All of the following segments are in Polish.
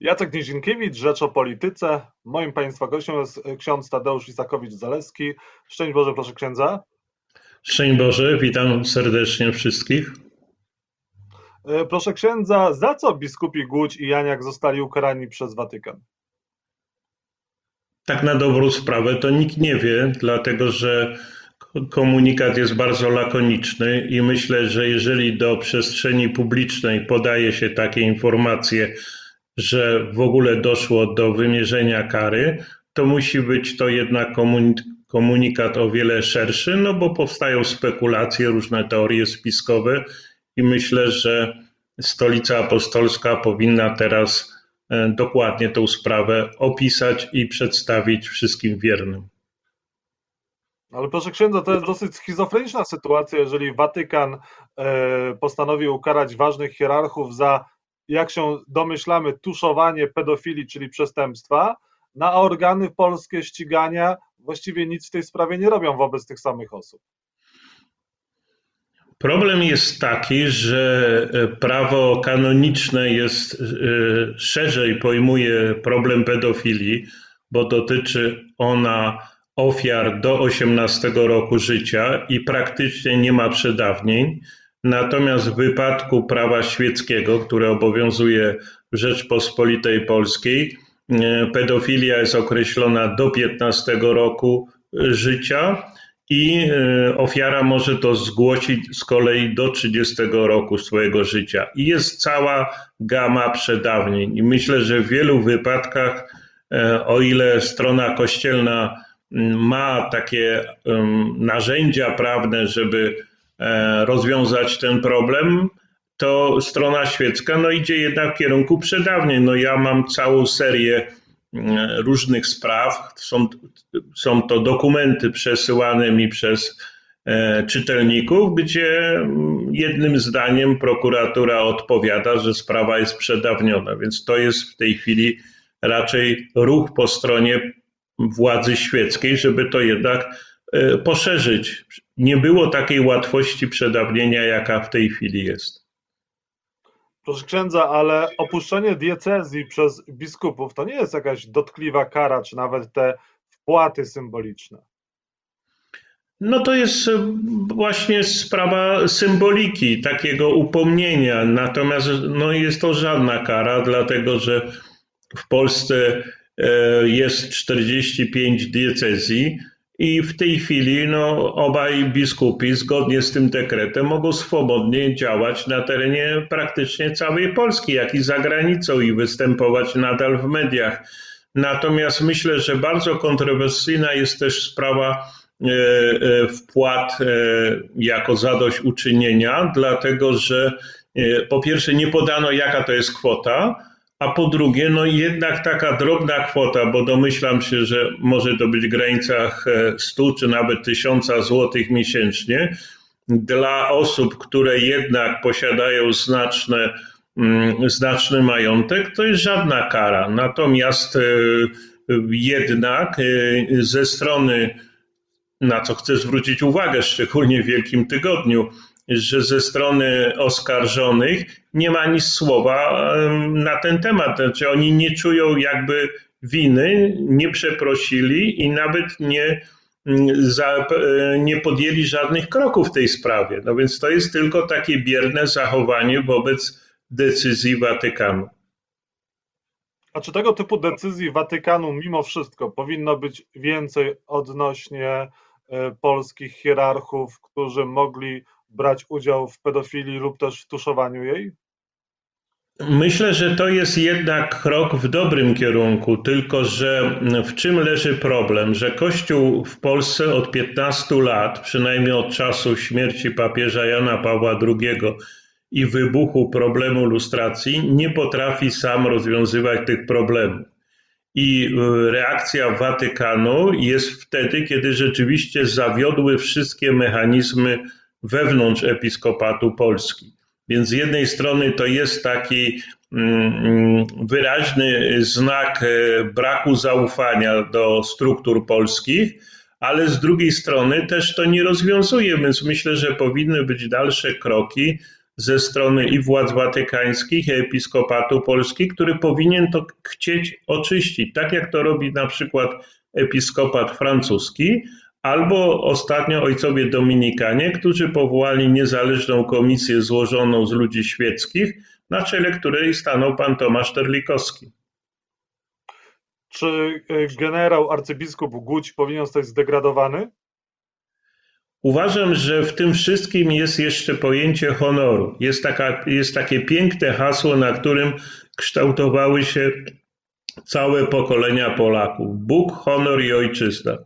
Jacek Nizinkiewicz, Rzecz o Polityce. Moim Państwa gościem jest ksiądz Tadeusz Isakowicz-Zaleski. Szczęść Boże, proszę księdza. Szczęść Boże, witam serdecznie wszystkich. E, proszę księdza, za co biskupi Głódź i Janiak zostali ukarani przez Watykan? Tak na dobrą sprawę to nikt nie wie, dlatego że komunikat jest bardzo lakoniczny i myślę, że jeżeli do przestrzeni publicznej podaje się takie informacje, że w ogóle doszło do wymierzenia kary, to musi być to jednak komunikat o wiele szerszy, no bo powstają spekulacje, różne teorie spiskowe i myślę, że Stolica Apostolska powinna teraz e, dokładnie tę sprawę opisać i przedstawić wszystkim wiernym. Ale proszę księdza, to jest dosyć schizofreniczna sytuacja, jeżeli Watykan e, postanowił ukarać ważnych hierarchów za jak się domyślamy, tuszowanie pedofilii, czyli przestępstwa, no a organy polskie ścigania właściwie nic w tej sprawie nie robią wobec tych samych osób. Problem jest taki, że e, prawo kanoniczne jest e, szerzej pojmuje problem pedofilii, bo dotyczy ona ofiar do 18 roku życia i praktycznie nie ma przedawnień. Natomiast w wypadku prawa świeckiego, które obowiązuje w Rzeczpospolitej Polskiej, e, pedofilia jest określona do 15 roku życia i e, ofiara może to zgłosić z kolei do 30 roku swojego życia. I jest cała gama przedawnień. I myślę, że w wielu wypadkach, e, o ile strona kościelna ma takie narzędzia prawne, żeby rozwiązać ten problem, to strona świecka no, idzie jednak w kierunku przedawnień. No, ja mam całą serię mm, różnych spraw. Są, są to dokumenty przesyłane mi przez e, czytelników, gdzie mm, jednym zdaniem prokuratura odpowiada, że sprawa jest przedawniona. Więc to jest w tej chwili raczej ruch po stronie władzy świeckiej, żeby to jednak e, poszerzyć nie było takiej łatwości przedawnienia, jaka w tej chwili jest. Proszę księdza, ale opuszczenie diecezji przez biskupów to nie jest jakaś dotkliwa kara, czy nawet te wpłaty symboliczne. No to jest e, właśnie sprawa symboliki, takiego upomnienia. Natomiast no jest to żadna kara, dlatego że w Polsce e, jest 45 diecezji i w tej chwili no, obaj biskupi zgodnie z tym dekretem mogą swobodnie działać na terenie praktycznie całej Polski, jak i za granicą i występować nadal w mediach. Natomiast myślę, że bardzo kontrowersyjna jest też sprawa e, e, wpłat e, jako zadośćuczynienia, dlatego że po pierwsze nie podano jaka to jest kwota, a po drugie, no jednak taka drobna kwota, bo domyślam się, że może to być w granicach 100 e, czy nawet 1000 złotych miesięcznie, dla osób, które jednak posiadają znaczne, mm, znaczny majątek, to jest żadna kara. Natomiast e, jednak e, ze strony, na co chcę zwrócić uwagę, szczególnie w Wielkim Tygodniu, że ze strony oskarżonych nie ma nic słowa na ten temat. Znaczy oni nie czują jakby winy, nie przeprosili i nawet nie, mm, e, nie podjęli żadnych kroków w tej sprawie. No więc to jest tylko takie bierne zachowanie wobec decyzji Watykanu. A czy tego typu decyzji Watykanu mimo wszystko powinno być więcej odnośnie e, polskich hierarchów, którzy mogli brać udział w pedofilii lub też w tuszowaniu jej? Myślę, że to jest jednak krok w dobrym kierunku, tylko że w czym leży problem? Że Kościół w Polsce od 15 lat, przynajmniej od czasu śmierci papieża Jana Pawła II i wybuchu problemu lustracji, nie potrafi sam rozwiązywać tych problemów. I y, reakcja Watykanu jest wtedy, kiedy rzeczywiście zawiodły wszystkie mechanizmy wewnątrz Episkopatu Polski. Więc z jednej strony to jest taki mm, wyraźny znak e, braku zaufania do struktur polskich, ale z drugiej strony też to nie rozwiązuje, więc myślę, że powinny być dalsze kroki ze strony i władz watykańskich, i episkopatu Polski, który powinien to chcieć oczyścić, tak jak to robi na przykład episkopat francuski, albo ostatnio ojcowie dominikanie, którzy powołali niezależną komisję złożoną z ludzi świeckich, na czele której stanął pan Tomasz Terlikowski. Czy e, generał arcybiskup Głódź powinien zostać zdegradowany? Uważam, że w tym wszystkim jest jeszcze pojęcie honoru. Jest, taka, jest takie piękne hasło, na którym kształtowały się całe pokolenia Polaków. Bóg, honor i ojczyzna.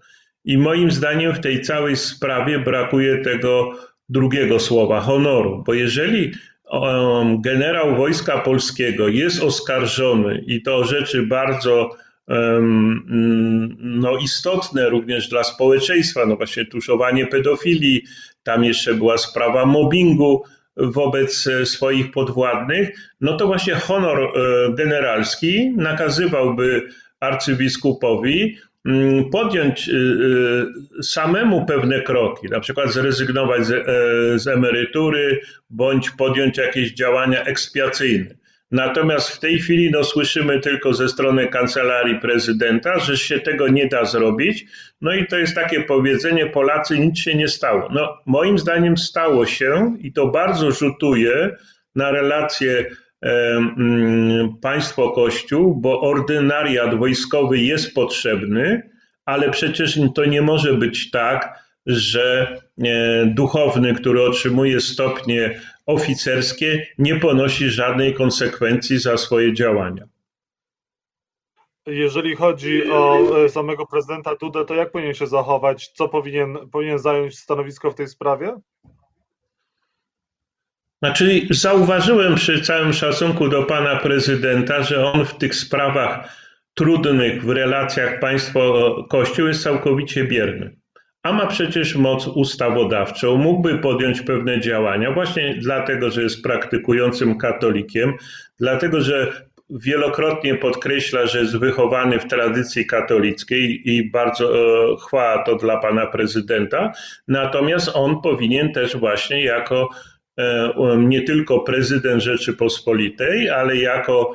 I moim zdaniem w tej całej sprawie brakuje tego drugiego słowa honoru, bo jeżeli generał Wojska Polskiego jest oskarżony i to rzeczy bardzo no, istotne również dla społeczeństwa, no właśnie tuszowanie pedofilii, tam jeszcze była sprawa mobbingu wobec e, swoich podwładnych, no to właśnie honor e, generalski nakazywałby arcybiskupowi mm, podjąć e, samemu pewne kroki, na przykład zrezygnować z, z emerytury bądź podjąć jakieś działania ekspiacyjne. Natomiast w tej chwili no, słyszymy tylko ze strony kancelarii prezydenta, że się tego nie da zrobić. No i to jest takie powiedzenie: Polacy, nic się nie stało. No, moim zdaniem stało się i to bardzo rzutuje na relacje mm, państwo-kościół, bo ordynariat wojskowy jest potrzebny, ale przecież to nie może być tak, że e, duchowny, który otrzymuje stopnie oficerskie, nie ponosi żadnej konsekwencji za swoje działania. Jeżeli chodzi o e, samego prezydenta Dudę, to jak powinien się zachować? Co powinien, powinien zająć stanowisko w tej sprawie? Znaczy, zauważyłem przy całym szacunku do pana prezydenta, że on w tych sprawach trudnych w relacjach państwo-kościół jest całkowicie bierny a ma przecież moc ustawodawczą, mógłby podjąć pewne działania, właśnie dlatego, że jest praktykującym katolikiem, dlatego, że wielokrotnie podkreśla, że jest wychowany w tradycji katolickiej i bardzo e, chwała to dla pana prezydenta. Natomiast on powinien też właśnie jako nie tylko prezydent Rzeczypospolitej, ale jako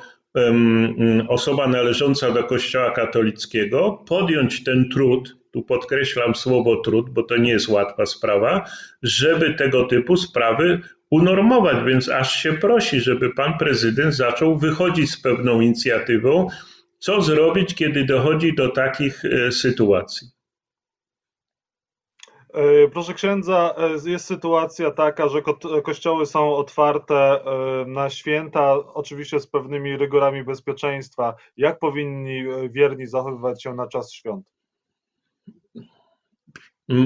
osoba należąca do Kościoła katolickiego podjąć ten trud, tu podkreślam słowo trud, bo to nie jest łatwa sprawa, żeby tego typu sprawy unormować, więc aż się prosi, żeby pan prezydent zaczął wychodzić z pewną inicjatywą, co zrobić, kiedy dochodzi do takich e, sytuacji. E, proszę księdza, e, jest sytuacja taka, że kościoły są otwarte na święta, oczywiście z pewnymi rygorami bezpieczeństwa. Jak powinni wierni zachowywać się na czas świąt?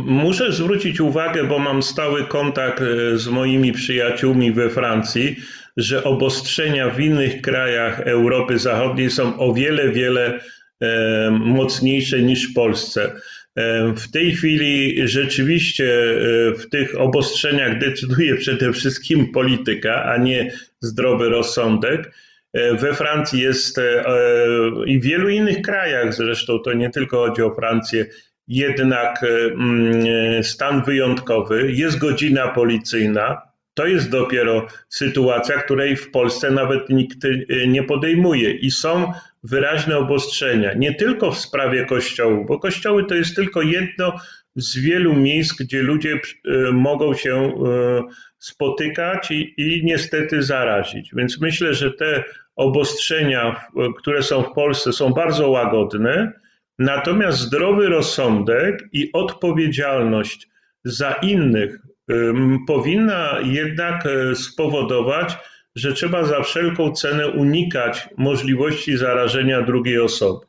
Muszę zwrócić uwagę, bo mam stały kontakt e, z moimi przyjaciółmi we Francji, że obostrzenia w innych krajach Europy Zachodniej są o wiele, wiele e, mocniejsze niż w Polsce. E, w tej chwili rzeczywiście w tych obostrzeniach decyduje przede wszystkim polityka, a nie zdrowy rozsądek. We Francji jest i w wielu innych krajach, zresztą to nie tylko chodzi o Francję, jednak e, mm, stan wyjątkowy, jest godzina policyjna. To jest dopiero sytuacja, której w Polsce nawet nikt e, nie podejmuje i są wyraźne obostrzenia, nie tylko w sprawie kościołów, bo kościoły to jest tylko jedno z wielu miejsc, gdzie ludzie e, mogą się spotykać i, i niestety zarazić. Więc myślę, że te obostrzenia, które są w Polsce, są bardzo łagodne Natomiast zdrowy rozsądek i odpowiedzialność za innych powinna jednak e, spowodować, że trzeba za wszelką cenę unikać możliwości zarażenia drugiej osoby.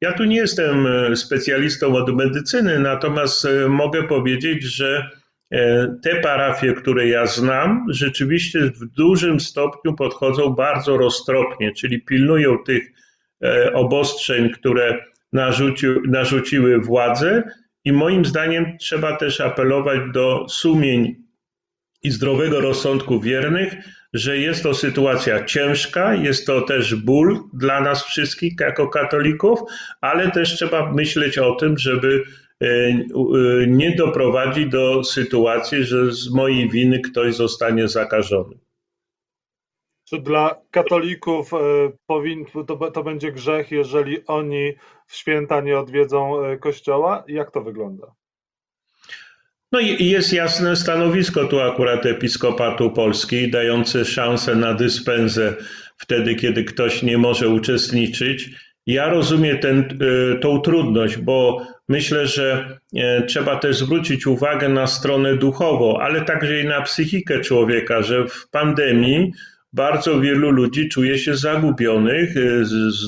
Ja tu nie jestem e, specjalistą od medycyny, natomiast e, mogę powiedzieć, że te parafie, które ja znam, rzeczywiście w dużym stopniu podchodzą bardzo roztropnie, czyli pilnują tych obostrzeń, które narzucił, narzuciły władze i moim zdaniem trzeba też apelować do sumień i zdrowego rozsądku wiernych, że jest to sytuacja ciężka, jest to też ból dla nas wszystkich jako katolików, ale też trzeba myśleć o tym, żeby e, e, nie doprowadzić do sytuacji, że z mojej winy ktoś zostanie zakażony. Czy dla katolików e, to, to będzie grzech, jeżeli oni w święta nie odwiedzą e, kościoła? Jak to wygląda? No i jest jasne stanowisko tu akurat Episkopatu Polski, dające szansę na dyspensę wtedy, kiedy ktoś nie może uczestniczyć. Ja rozumiem ten, e, tą trudność, bo myślę, że trzeba też zwrócić uwagę na stronę duchową, ale także i na psychikę człowieka, że w pandemii bardzo wielu ludzi czuje się zagubionych, y, z, z,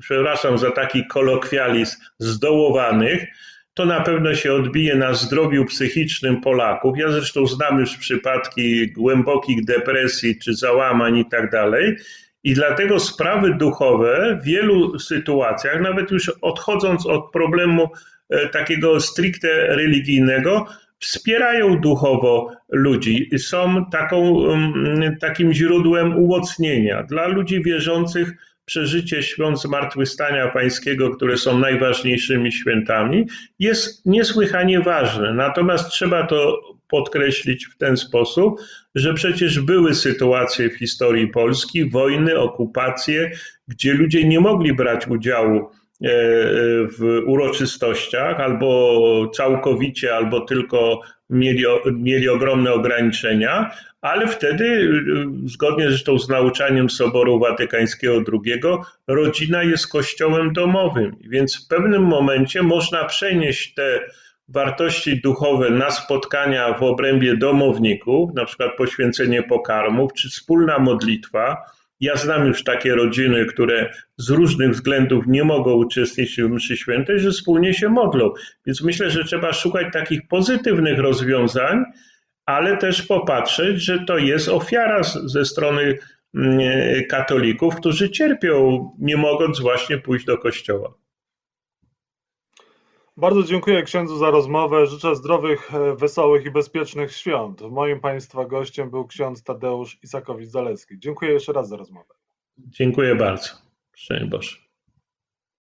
przepraszam za taki kolokwializm, zdołowanych. To na pewno się odbije na zdrowiu psychicznym Polaków. Ja zresztą znam już przypadki głębokich depresji czy załamań i tak dalej. I dlatego sprawy duchowe w wielu sytuacjach, nawet już odchodząc od problemu e, takiego stricte religijnego, wspierają duchowo ludzi, są taką, mm, takim źródłem umocnienia. Dla ludzi wierzących przeżycie świąt Zmartwychwstania Pańskiego, które są najważniejszymi świętami, jest niesłychanie ważne. Natomiast trzeba to podkreślić w ten sposób, że przecież były sytuacje w historii Polski, wojny, okupacje, gdzie ludzie nie mogli brać udziału w uroczystościach, albo całkowicie, albo tylko mieli, mieli ogromne ograniczenia, ale wtedy, e, zgodnie zresztą z nauczaniem Soboru Watykańskiego II, rodzina jest kościołem domowym, więc w pewnym momencie można przenieść te wartości duchowe na spotkania w obrębie domowników, na przykład poświęcenie pokarmów czy wspólna modlitwa, ja znam już takie rodziny, które z różnych względów nie mogą uczestniczyć w mszy świętej, że wspólnie się modlą. Więc myślę, że trzeba szukać takich pozytywnych rozwiązań, ale też popatrzeć, że to jest ofiara ze strony mm, katolików, którzy cierpią, nie mogąc właśnie pójść do kościoła. Bardzo dziękuję księdzu za rozmowę. Życzę zdrowych, e, wesołych i bezpiecznych świąt. Moim Państwa gościem był ksiądz Tadeusz Isakowicz-Zaleski. Dziękuję jeszcze raz za rozmowę. Dziękuję bardzo. Szczęść Boże.